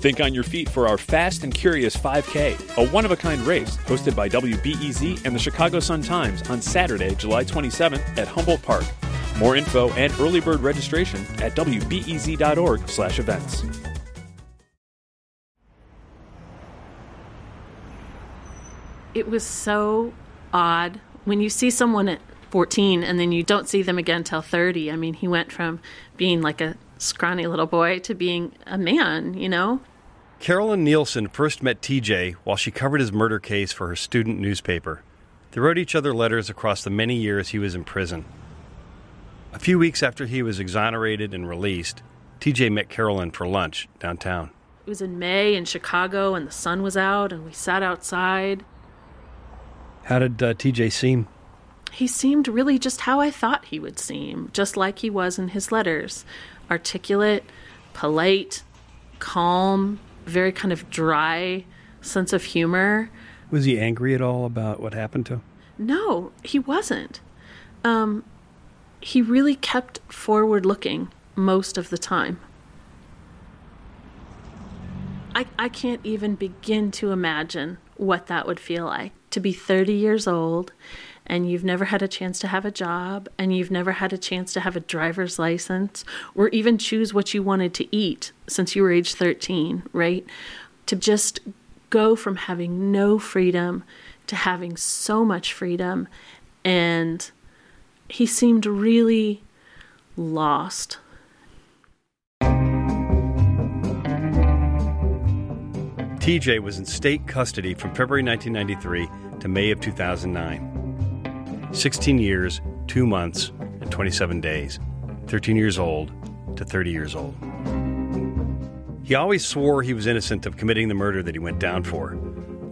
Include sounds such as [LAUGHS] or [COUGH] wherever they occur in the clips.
Think on your feet for our Fast and Curious 5K, a one of a kind race hosted by WBEZ and the Chicago Sun Times on Saturday, July 27th at Humboldt Park. More info and early bird registration at wbez.org/events. It was so odd when you see someone at 14 and then you don't see them again till 30. I mean, he went from being like a scrawny little boy to being a man, you know? Carolyn Nielsen first met TJ while she covered his murder case for her student newspaper. They wrote each other letters across the many years he was in prison. A few weeks after he was exonerated and released, TJ met Carolyn for lunch downtown. It was in May in Chicago and the sun was out and we sat outside. How did uh, TJ seem? He seemed really just how I thought he would seem, just like he was in his letters articulate, polite, calm, very kind of dry sense of humor. Was he angry at all about what happened to him? No, he wasn't. Um, he really kept forward looking most of the time. I, I can't even begin to imagine what that would feel like to be 30 years old and you've never had a chance to have a job and you've never had a chance to have a driver's license or even choose what you wanted to eat since you were age 13, right? To just go from having no freedom to having so much freedom. And he seemed really lost. TJ was in state custody from February 1993 to May of 2009. 16 years, 2 months, and 27 days. 13 years old to 30 years old. He always swore he was innocent of committing the murder that he went down for.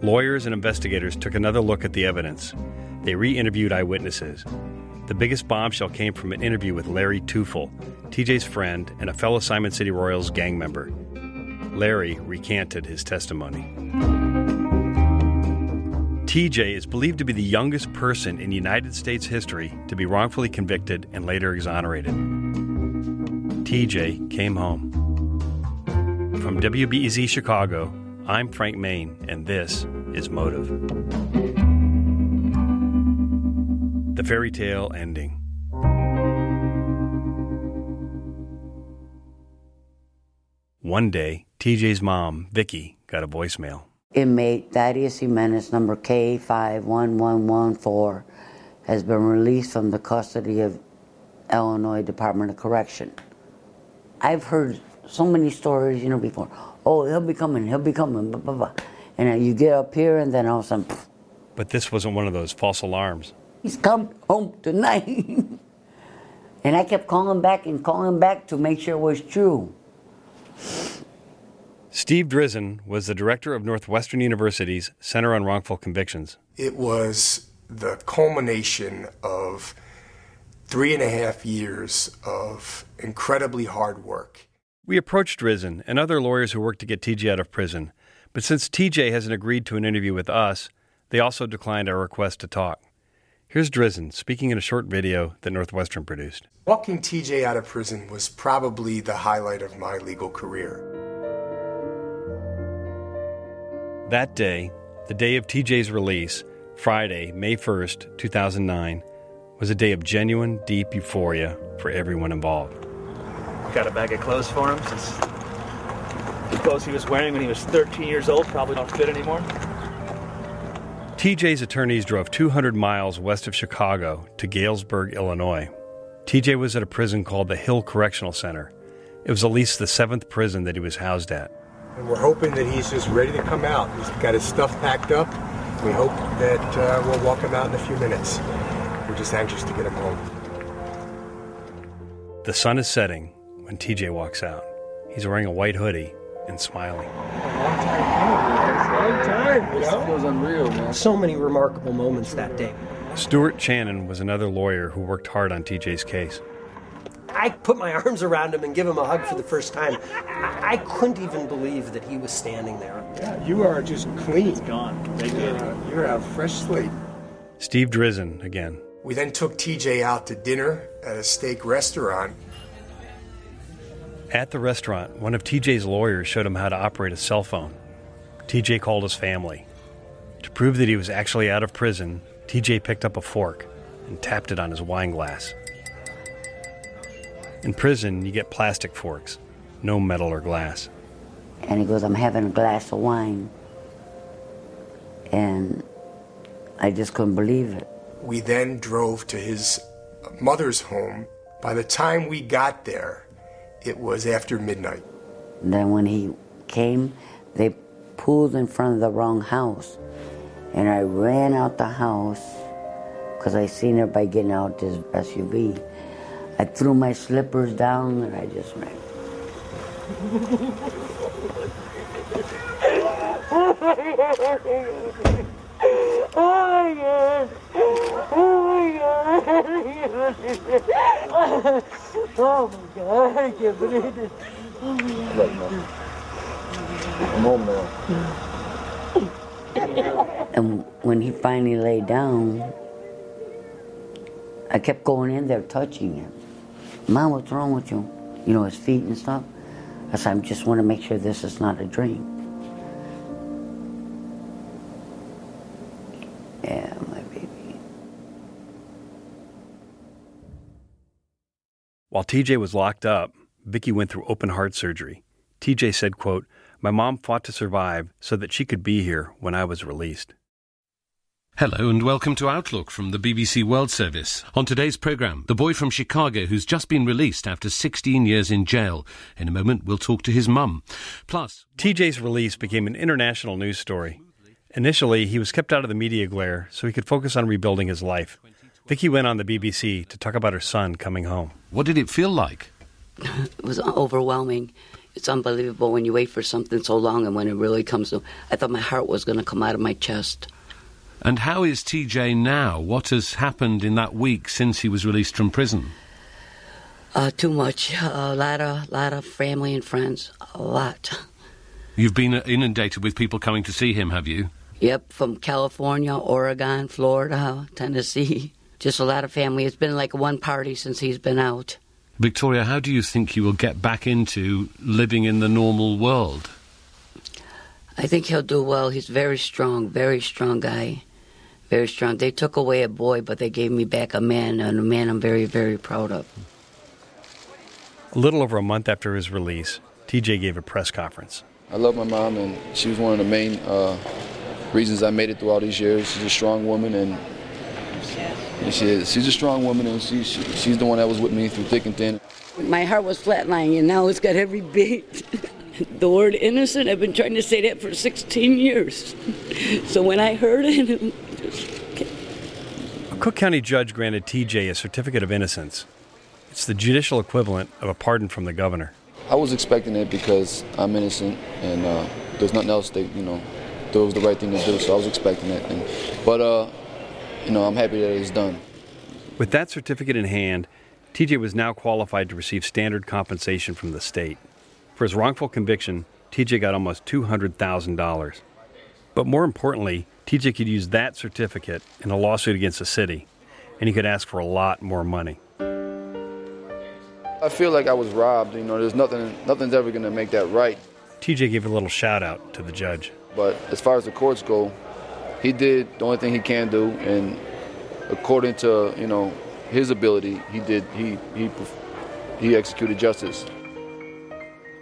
Lawyers and investigators took another look at the evidence. They re interviewed eyewitnesses. The biggest bombshell came from an interview with Larry Tueffel, TJ's friend and a fellow Simon City Royals gang member. Larry recanted his testimony. TJ is believed to be the youngest person in United States history to be wrongfully convicted and later exonerated. TJ came home. From WBEZ Chicago, I'm Frank Main, and this is Motive. The fairy tale ending. One day, TJ's mom, Vicky, got a voicemail. Inmate Thaddeus Jimenez, number K51114, has been released from the custody of Illinois Department of Correction. I've heard so many stories, you know, before. Oh, he'll be coming, he'll be coming, blah, blah, blah. And you get up here, and then all of a sudden, pff, But this wasn't one of those false alarms. he's come home tonight. [LAUGHS] and I kept calling back and calling back to make sure it was true. Steve Drizin was the director of Northwestern University's Center on Wrongful Convictions. It was the culmination of three and a half years of incredibly hard work. We approached Drizin and other lawyers who worked to get TJ out of prison, but since TJ hasn't agreed to an interview with us, they also declined our request to talk. Here's Drizin speaking in a short video that Northwestern produced. Walking TJ out of prison was probably the highlight of my legal career. That day, the day of TJ's release, Friday, May 1st, 2009, was a day of genuine, deep euphoria for everyone involved. Got a bag of clothes for him since the clothes he was wearing when he was 13 years old probably don't fit anymore. TJ's attorneys drove 200 miles west of Chicago to Galesburg, Illinois. TJ was at a prison called the Hill Correctional Center. It was at least the seventh prison that he was housed at. And we're hoping that he's just ready to come out. He's got his stuff packed up. We hope that uh, we'll walk him out in a few minutes. We're just anxious to get him home. The sun is setting when TJ walks out. He's wearing a white hoodie, and smiling. feels unreal, man. So many remarkable moments that day. Stuart Chanen was another lawyer who worked hard on TJ's case. I put my [LAUGHS] arms around him and give him a hug for the first time. I, I couldn't even believe that he was standing there. Yeah, you are just clean. Gone. They did. You're a fresh slate. Steve Drizin again. We then took TJ out to dinner at a steak restaurant. At the restaurant, one of TJ's lawyers showed him how to operate a cell phone. TJ called his family. To prove that he was actually out of prison, TJ picked up a fork and tapped it on his wine glass. In prison, you get plastic forks, no metal or glass. And he goes, I'm having a glass of wine. And I just couldn't believe it. We then drove to his mother's home. By the time we got there, it was after midnight. And then when he came, they pulled in front of the wrong house. And I ran out the house because I seen everybody getting out this SUV. I threw my slippers down and I just ran. Oh my god! Oh my god, I can't believe. Oh my god. I'm home now. And when he finally lay down, I kept going in there touching him. Mom, what's wrong with you? You know, his feet and stuff. I said, I just want to make sure this is not a dream. Yeah, my baby. While TJ was locked up, Vicky went through open heart surgery. TJ said, quote, My mom fought to survive so that she could be here when I was released. Hello and welcome to Outlook from the BBC World Service. On today's programme, the boy from Chicago who's just been released after 16 years in jail. In a moment, we'll talk to his mum. Plus, TJ's release became an international news story. Initially, he was kept out of the media glare so he could focus on rebuilding his life. Vicky went on the BBC to talk about her son coming home. what did it feel like? [LAUGHS] it was overwhelming. It's unbelievable when you wait for something so long and when it really comes. To, I thought my heart was going to come out of my chest. And how is TJ now? What has happened in that week since he was released from prison? Uh, too much. [LAUGHS] A lot of, lot of family and friends. A lot. You've been inundated with people coming to see him, have you? Yep, from California, Oregon, Florida, Tennessee. [LAUGHS] Just a lot of family. It's been like one party since he's been out. Victoria, how do you think he will get back into living in the normal world? I think he'll do well. He's very strong, very strong guy. Very strong. They took away a boy, but they gave me back a man, and a man I'm very, very proud of. A little over a month after his release, TJ gave a press conference. I love my mom, and she was one of the main uh, reasons I made it through all these years. She's a strong woman, and she is. She's a strong woman, and she, she, she's the one that was with me through thick and thin. My heart was flatlining, and now it's got every beat. [LAUGHS] the word innocent, I've been trying to say that for 16 years. [LAUGHS] So when I heard it, just, A Cook County judge granted TJ a certificate of innocence. It's the judicial equivalent of a pardon from the governor. I was expecting it because I'm innocent, and uh, there's nothing else that you know. That was the right thing to do, so I was expecting that thing. But uh, you know, I'm happy that it's done. With that certificate in hand, TJ was now qualified to receive standard compensation from the state. For his wrongful conviction, TJ got almost $200,000. But more importantly, TJ could use that certificate in a lawsuit against the city, and he could ask for a lot more money. I feel like I was robbed. You know, there's nothing, nothing's ever going to make that right. TJ gave a little shout out to the judge. But as far as the courts go, he did the only thing he can do, and according to you know his ability, he did he he he executed justice.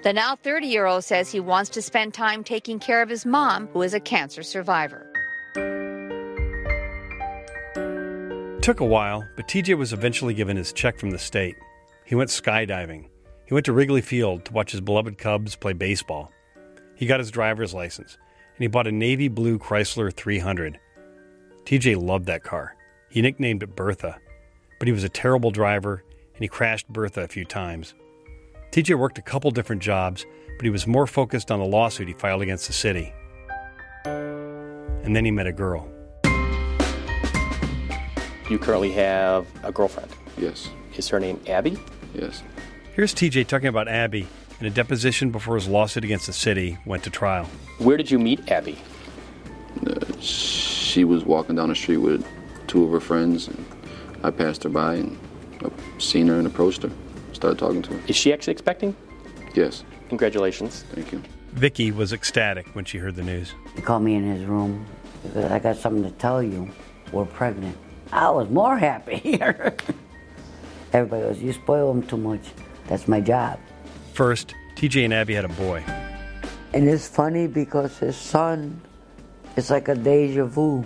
The now 30 year old says he wants to spend time taking care of his mom, who is a cancer survivor. Took a while, but TJ was eventually given his check from the state. He went skydiving. He went to Wrigley Field to watch his beloved Cubs play baseball. He got his driver's license, and he bought a navy blue Chrysler 300. TJ loved that car. He nicknamed it Bertha, but he was a terrible driver, and he crashed Bertha a few times. TJ TJ worked a couple different jobs, but he was more focused on the lawsuit he filed against the city. And then he met a girl. You currently have a girlfriend. Yes. Is her name Abby? Yes. Here's TJ talking about Abby in a deposition before his lawsuit against the city went to trial. Where did you meet Abby? Uh, she was walking down the street with two of her friends, and I passed her by and seen her and approached her. Started talking to her. Is she actually expecting? Yes. Congratulations. Thank you. Vicky was ecstatic when she heard the news. He called me in his room because I got something to tell you. We're pregnant. I was more happy. [LAUGHS] Here. Everybody goes, You spoil them too much. That's my job. First, TJ and Abby had a boy. And it's funny because his son is like a deja vu.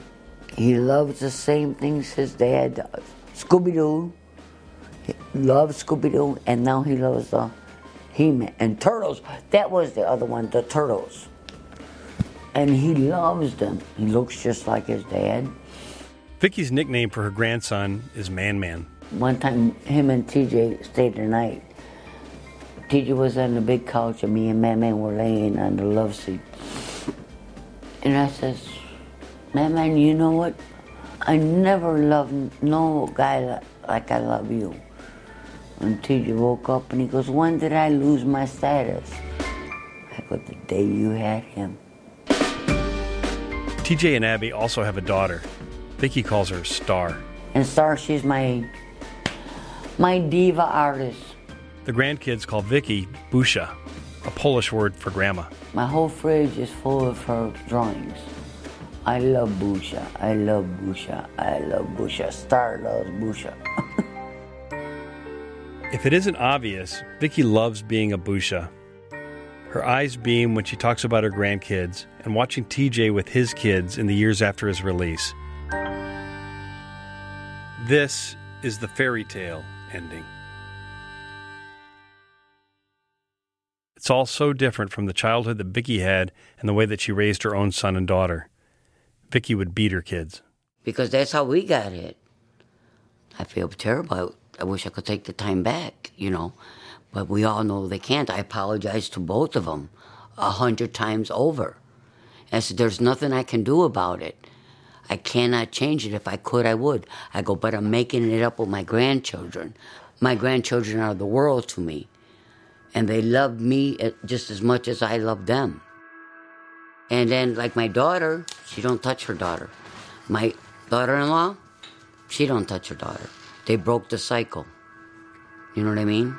He loves the same things his dad does. Scooby Doo. He loves Scooby Doo, and now he loves the He Man and Turtles. That was the other one, the Turtles. And he loves them. He looks just like his dad. Vicky's nickname for her grandson is Man Man. One time, him and TJ stayed the night. TJ was on the big couch, and me and Man Man were laying on the love seat. And I says, Man Man, you know what? I never loved no guy like I love you. And TJ woke up and he goes, When did I lose my status? I go, The day you had him. TJ and Abby also have a daughter. Vicky calls her Star. And Star, she's my my diva artist. The grandkids call Vicky Busha, a Polish word for grandma. My whole fridge is full of her drawings. I love Busha. I love Busha. I love Busha. Star loves Busha. [LAUGHS] If it isn't obvious, Vicky loves being a Busha. Her eyes beam when she talks about her grandkids and watching TJ with his kids in the years after his release. This is the fairy tale ending. It's all so different from the childhood that Vicky had and the way that she raised her own son and daughter. Vicky would beat her kids. because that's how we got it. I feel terrible. I wish I could take the time back, you know. But we all know they can't. I apologize to both of them a hundred times over. I said, there's nothing I can do about it. I cannot change it. If I could, I would. I go, but I'm making it up with my grandchildren. My grandchildren are the world to me. And they love me uh, just as much as I love them. And then, like my daughter, she don't touch her daughter. My daughter-in-law, she don't touch her daughter. They broke the cycle. You know what I mean?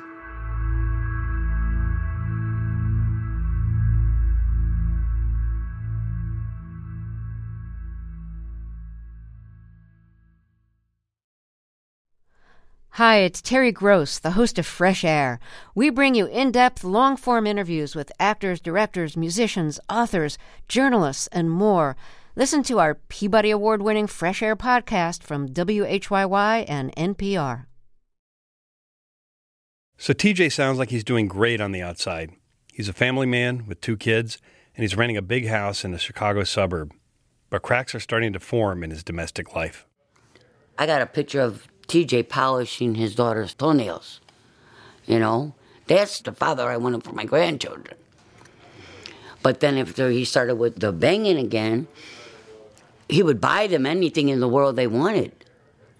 Hi, it's Terry Gross, the host of Fresh Air. We bring you in depth, long form interviews with actors, directors, musicians, authors, journalists, and more. Listen to our Peabody Award winning Fresh Air podcast from WHYY and NPR. So TJ sounds like he's doing great on the outside. He's a family man with two kids, and he's renting a big house in a Chicago suburb. But cracks are starting to form in his domestic life. I got a picture of TJ polishing his daughter's toenails. You know, that's the father I wanted for my grandchildren. But then after he started with the banging again, he would buy them anything in the world they wanted.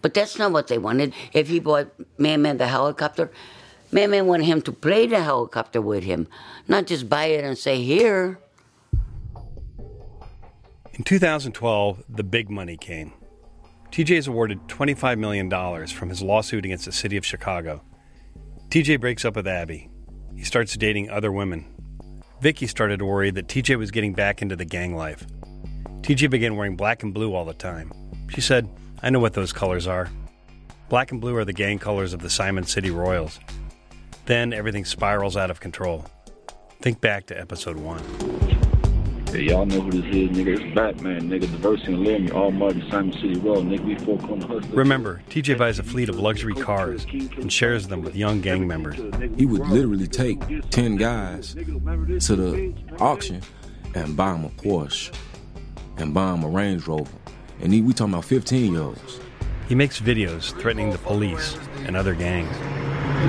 But that's not what they wanted. If he bought Man Man the helicopter, Man Man wanted him to play the helicopter with him, not just buy it and say, here. In 2012, the big money came. TJ is awarded $25 million from his lawsuit against the city of Chicago. TJ breaks up with Abby. He starts dating other women. Vicky started to worry that TJ was getting back into the gang life. TJ began wearing black and blue all the time. She said, I know what those colors are. Black and blue are the gang colors of the Simon City Royals. Then everything spirals out of control. Think back to episode one. Yeah, y'all know who this is, nigga. It's Batman, nigga. Diversity and Lemmy, all Martin, Simon City Road, nigga. We four corner hustlers. Remember, TJ buys a fleet of luxury cars and shares them with young gang members. He would literally take 10 guys to the auction and buy them a Porsche and buy them a Range Rover. And he, we talking about 15 year olds. He makes videos threatening the police and other gangs.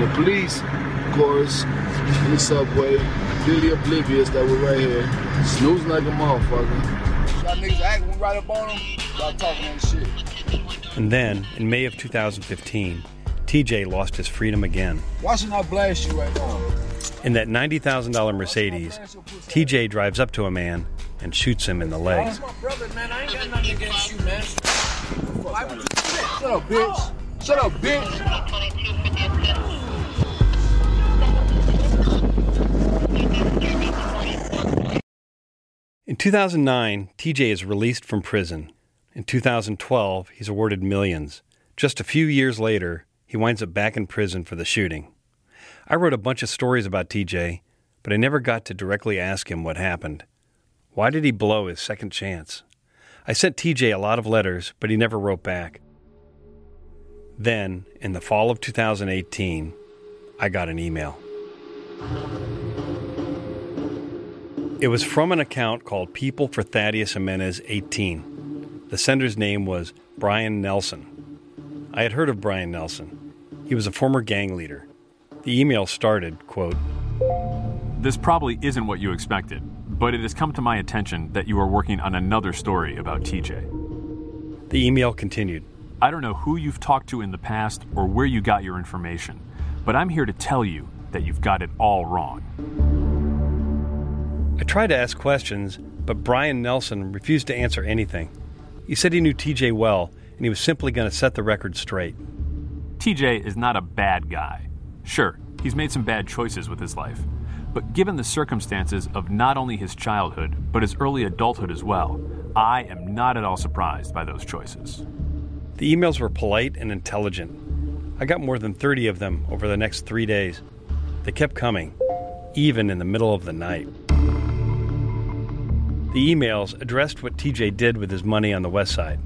The police of course, in the subway, really oblivious that we're right here, snoozing like a motherfucker. Y'all niggas acting right up on them, y'all talking that shit. And then, in May of 2015, TJ lost his freedom again. Why should I blast you right now? In that $90,000 Mercedes, TJ drives up to a man and shoots him in the legs. Brother, man, I ain't got nothing against you, man. Why would you do that? Shut up, bitch. Shut up, bitch. 2009, TJ is released from prison. In 2012, he's awarded millions. Just a few years later, he winds up back in prison for the shooting. I wrote a bunch of stories about TJ, but I never got to directly ask him what happened. Why did he blow his second chance? I sent TJ a lot of letters, but he never wrote back. Then, in the fall of 2018, I got an email. It was from an account called People for Thaddeus Jimenez 18. The sender's name was Brian Nelson. I had heard of Brian Nelson. He was a former gang leader. The email started, quote, This probably isn't what you expected, but it has come to my attention that you are working on another story about TJ. The email continued. I don't know who you've talked to in the past or where you got your information, but I'm here to tell you that you've got it all wrong. I tried to ask questions, but Brian Nelson refused to answer anything. He said he knew TJ well, and he was simply going to set the record straight. TJ is not a bad guy. Sure, he's made some bad choices with his life, but given the circumstances of not only his childhood, but his early adulthood as well, I am not at all surprised by those choices. The emails were polite and intelligent. I got more than 30 of them over the next three days. They kept coming, even in the middle of the night. The emails addressed what TJ did with his money on the West Side.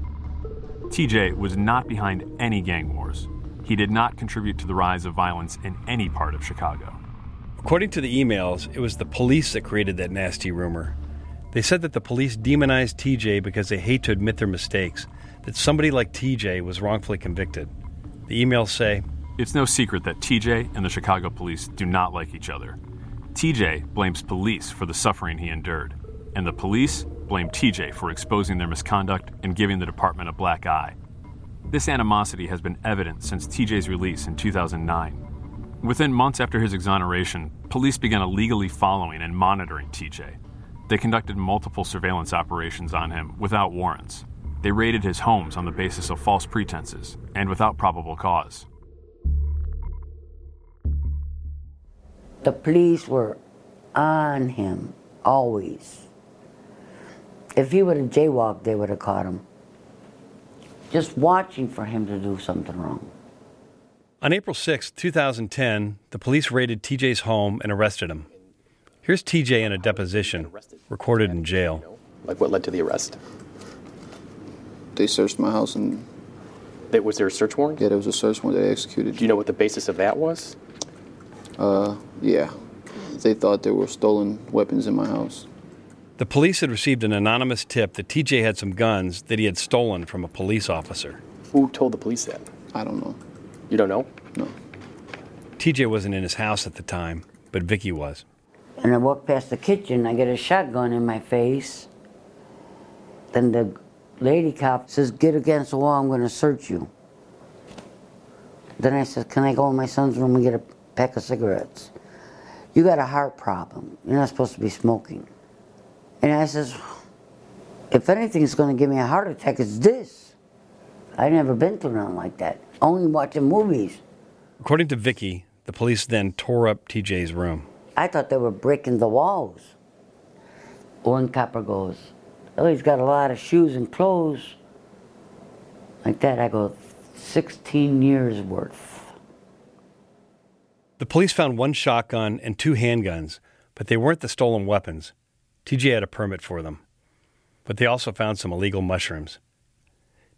TJ was not behind any gang wars. He did not contribute to the rise of violence in any part of Chicago. According to the emails, it was the police that created that nasty rumor. They said that the police demonized TJ because they hate to admit their mistakes, that somebody like TJ was wrongfully convicted. The emails say It's no secret that TJ and the Chicago police do not like each other. TJ blames police for the suffering he endured, and the police blame TJ for exposing their misconduct and giving the department a black eye. This animosity has been evident since TJ's release in 2009. Within months after his exoneration, police began illegally following and monitoring TJ. They conducted multiple surveillance operations on him without warrants. They raided his homes on the basis of false pretenses and without probable cause. The police were on him, always. If he would have jaywalked, they would have caught him. Just watching for him to do something wrong. On April 6, 2010, the police raided TJ's home and arrested him. Here's TJ in a deposition, recorded in jail. Like what led to the arrest? They searched my house and That was there a search warrant? yeah, there was a search warrant they executed. Do you know what the basis of that was? Uh, yeah. They thought there were stolen weapons in my house. The police had received an anonymous tip that TJ had some guns that he had stolen from a police officer. Who told the police that? I don't know. You don't know? No. TJ wasn't in his house at the time, but Vicky was. And I walk past the kitchen, I get a shotgun in my face. Then the lady cop says, Get against the wall, I'm going to search you. Then I said, Can I go in my son's room and get a pack of cigarettes? You got a heart problem. You're not supposed to be smoking. And I says, If anything's going to give me a heart attack, it's this. I've never been through nothing like that. Only watching movies. According to Vicky, the police then tore up TJ's room. I thought they were breaking the walls. One copper goes, Oh, he's got a lot of shoes and clothes. Like that, I go, 16 years worth. The police found one shotgun and two handguns, but they weren't the stolen weapons. TJ had a permit for them. But they also found some illegal mushrooms.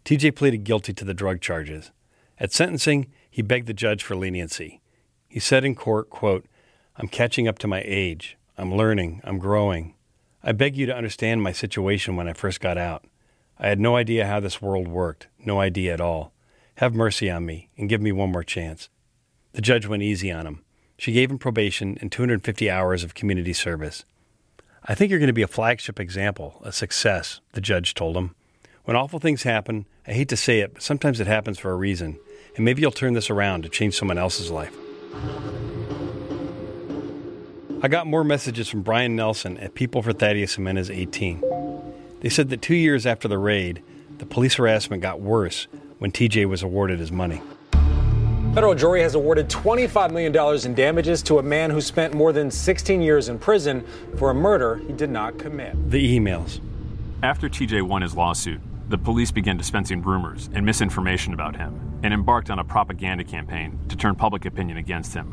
TJ pleaded guilty to the drug charges. At sentencing, he begged the judge for leniency. He said in court, quote, I'm catching up to my age. I'm learning. I'm growing. I beg you to understand my situation when I first got out. I had no idea how this world worked, no idea at all. Have mercy on me and give me one more chance. The judge went easy on him. She gave him probation and 250 hours of community service. I think you're going to be a flagship example, a success, the judge told him. When awful things happen, I hate to say it, but sometimes it happens for a reason, and maybe you'll turn this around to change someone else's life. I got more messages from Brian Nelson at People for Thaddeus Jimenez 18. They said that two years after the raid, the police harassment got worse when TJ was awarded his money. Federal jury has awarded $25 million in damages to a man who spent more than 16 years in prison for a murder he did not commit. The emails. After TJ won his lawsuit, the police began dispensing rumors and misinformation about him and embarked on a propaganda campaign to turn public opinion against him.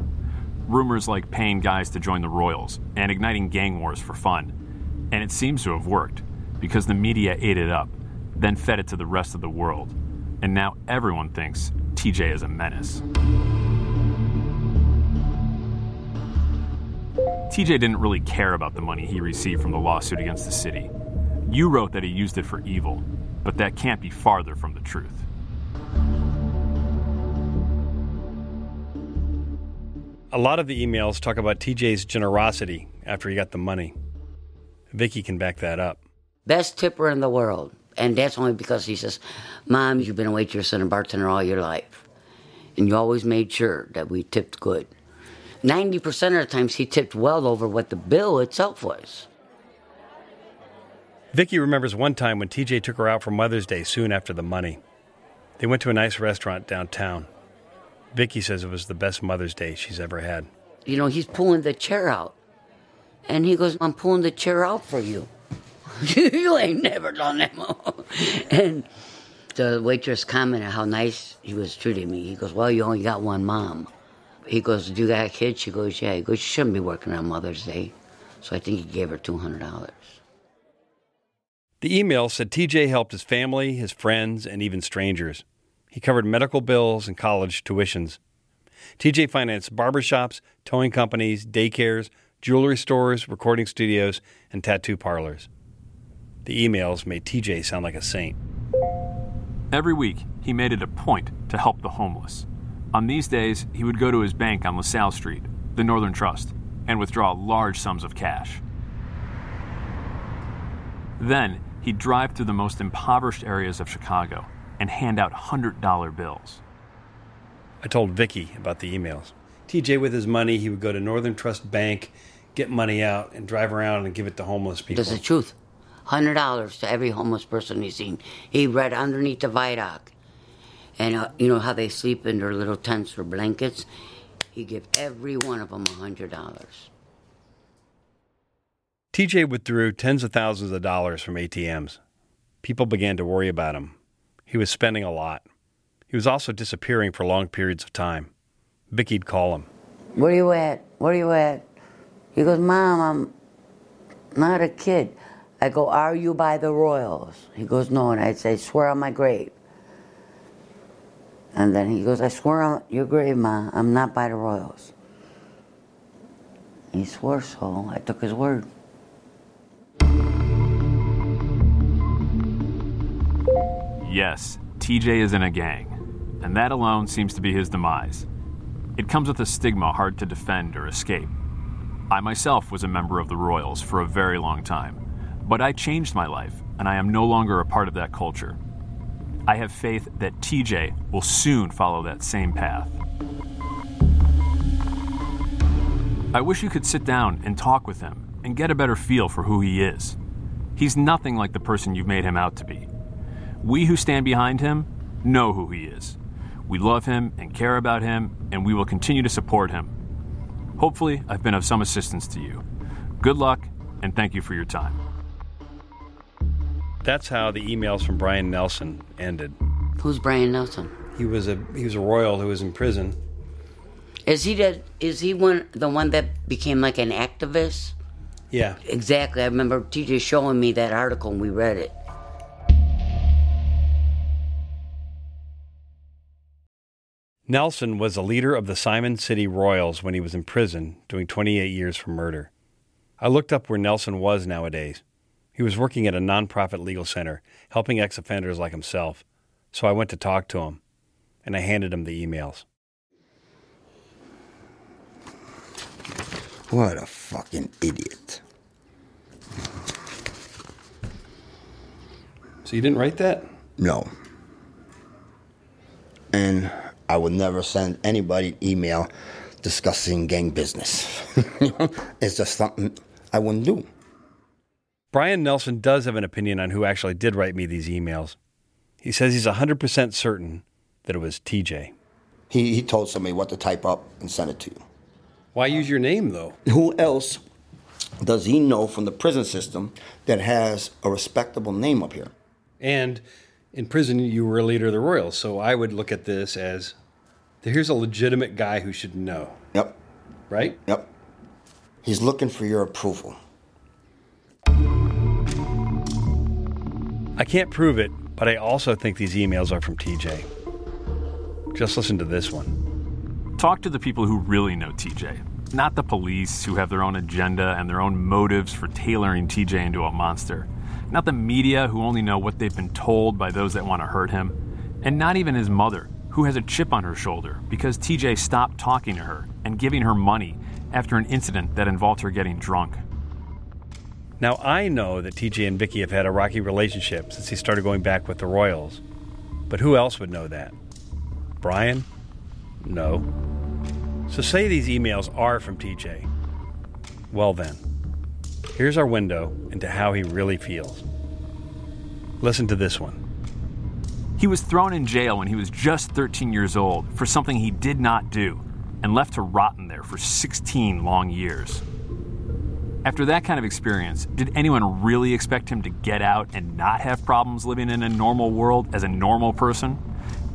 Rumors like paying guys to join the Royals and igniting gang wars for fun. And it seems to have worked because the media ate it up, then fed it to the rest of the world. And now everyone thinks TJ is a menace. TJ didn't really care about the money he received from the lawsuit against the city. You wrote that he used it for evil, but that can't be farther from the truth. A lot of the emails talk about TJ's generosity after he got the money. Vicky can back that up. Best tipper in the world. And that's only because he says, Mom, you've been a waitress and a bartender all your life. And you always made sure that we tipped good. 90% of the times he tipped well over what the bill itself was. Vicky remembers one time when TJ took her out for Mother's Day soon after the money. They went to a nice restaurant downtown. Vicky says it was the best Mother's Day she's ever had. You know, he's pulling the chair out. And he goes, I'm pulling the chair out for you. [LAUGHS] you ain't never done that. More. And the waitress commented how nice he was treating me. He goes, Well, you only got one mom. He goes, Do you got a kid? She goes, Yeah. He goes, You shouldn't be working on Mother's Day. So I think he gave her $200. The email said TJ helped his family, his friends, and even strangers. He covered medical bills and college tuitions. TJ financed barbershops, towing companies, daycares, jewelry stores, recording studios, and tattoo parlors. The emails made TJ sound like a saint. Every week, he made it a point to help the homeless. On these days, he would go to his bank on LaSalle Street, the Northern Trust, and withdraw large sums of cash. Then, he'd drive through the most impoverished areas of Chicago and hand out $100 bills. I told Vicky about the emails. TJ, with his money, he would go to Northern Trust Bank, get money out, and drive around and give it to homeless people. That's the truth. Hundred dollars to every homeless person he's seen. He read underneath the viaduct, and uh, you know how they sleep in their little tents or blankets. He give every one of them a hundred dollars. TJ withdrew tens of thousands of dollars from ATMs. People began to worry about him. He was spending a lot. He was also disappearing for long periods of time. Vicky'd call him. Where you at? Where you at? He goes, Mom, I'm not a kid. I go, Are you by the Royals? He goes, No. And I say, Swear on my grave. And then he goes, I swear on your grave, Ma, I'm not by the Royals. He swore so. I took his word. Yes, TJ is in a gang, and that alone seems to be his demise. It comes with a stigma hard to defend or escape. I myself was a member of the Royals for a very long time, but I changed my life, and I am no longer a part of that culture. I have faith that TJ will soon follow that same path. I wish you could sit down and talk with him and get a better feel for who he is. He's nothing like the person you've made him out to be. We who stand behind him know who he is. We love him and care about him, and we will continue to support him. Hopefully, I've been of some assistance to you. Good luck, and thank you for your time. That's how the emails from Brian Nelson ended. Who's Brian Nelson? He was a he was a royal who was in prison. Is he the is he one the one that became like an activist? Yeah. Exactly. I remember TJ showing me that article and we read it. Nelson was a leader of the Simon City Royals when he was in prison, doing 28 years for murder. I looked up where Nelson was nowadays. He was working at a nonprofit legal center, helping ex offenders like himself. So I went to talk to him, and I handed him the emails. What a fucking idiot. So you didn't write that? No. And I would never send anybody an email discussing gang business. [LAUGHS] it's just something I wouldn't do. Brian Nelson does have an opinion on who actually did write me these emails. He says he's 100% certain that it was TJ. He, he told somebody what to type up and send it to you. Why use your name, though? Who else does he know from the prison system that has a respectable name up here? And in prison, you were a leader of the Royals, so I would look at this as here's a legitimate guy who should know. Yep. Right? Yep. He's looking for your approval. I can't prove it, but I also think these emails are from TJ. Just listen to this one. Talk to the people who really know TJ, not the police who have their own agenda and their own motives for tailoring TJ into a monster, not the media who only know what they've been told by those that want to hurt him, and not even his mother, who has a chip on her shoulder because TJ stopped talking to her and giving her money after an incident that involved her getting drunk. Now, I know that TJ and Vicky have had a rocky relationship since he started going back with the Royals. But who else would know that? Brian? No. So say these emails are from TJ. Well, then, here's our window into how he really feels. Listen to this one. He was thrown in jail when he was just 13 years old for something he did not do and left to rot in there for 16 long years. After that kind of experience, did anyone really expect him to get out and not have problems living in a normal world as a normal person?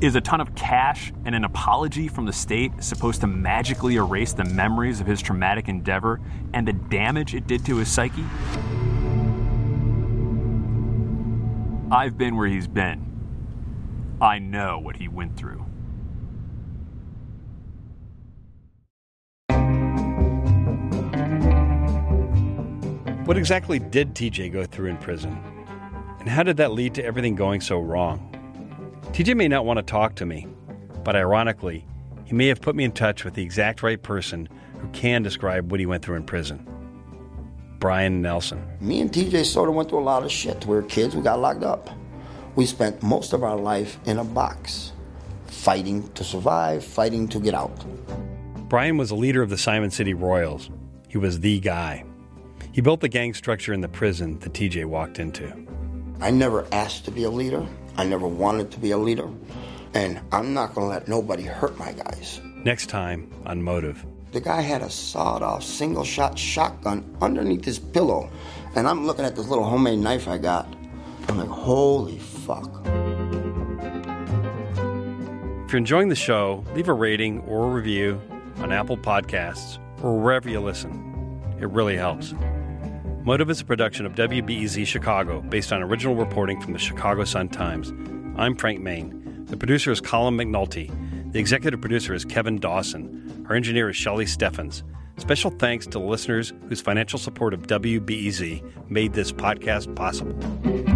Is a ton of cash and an apology from the state supposed to magically erase the memories of his traumatic endeavor and the damage it did to his psyche? I've been where he's been. I know what he went through. What exactly did TJ go through in prison? And how did that lead to everything going so wrong? TJ may not want to talk to me, but ironically, he may have put me in touch with the exact right person who can describe what he went through in prison. Brian Nelson. Me and TJ sort of went through a lot of shit. We were kids, we got locked up. We spent most of our life in a box, fighting to survive, fighting to get out. Brian was a leader of the Simon City Royals. He was the guy. He built the gang structure in the prison that TJ walked into. I never asked to be a leader. I never wanted to be a leader. And I'm not going to let nobody hurt my guys. Next time on Motive. The guy had a sawed off single shot shotgun underneath his pillow. And I'm looking at this little homemade knife I got. I'm like, holy fuck. If you're enjoying the show, leave a rating or a review on Apple Podcasts or wherever you listen. It really helps. Motive is a production of WBEZ Chicago based on original reporting from the Chicago Sun-Times. I'm Frank Main. The producer is Colin McNulty. The executive producer is Kevin Dawson. Our engineer is Shelley Steffens. Special thanks to listeners whose financial support of WBEZ made this podcast possible.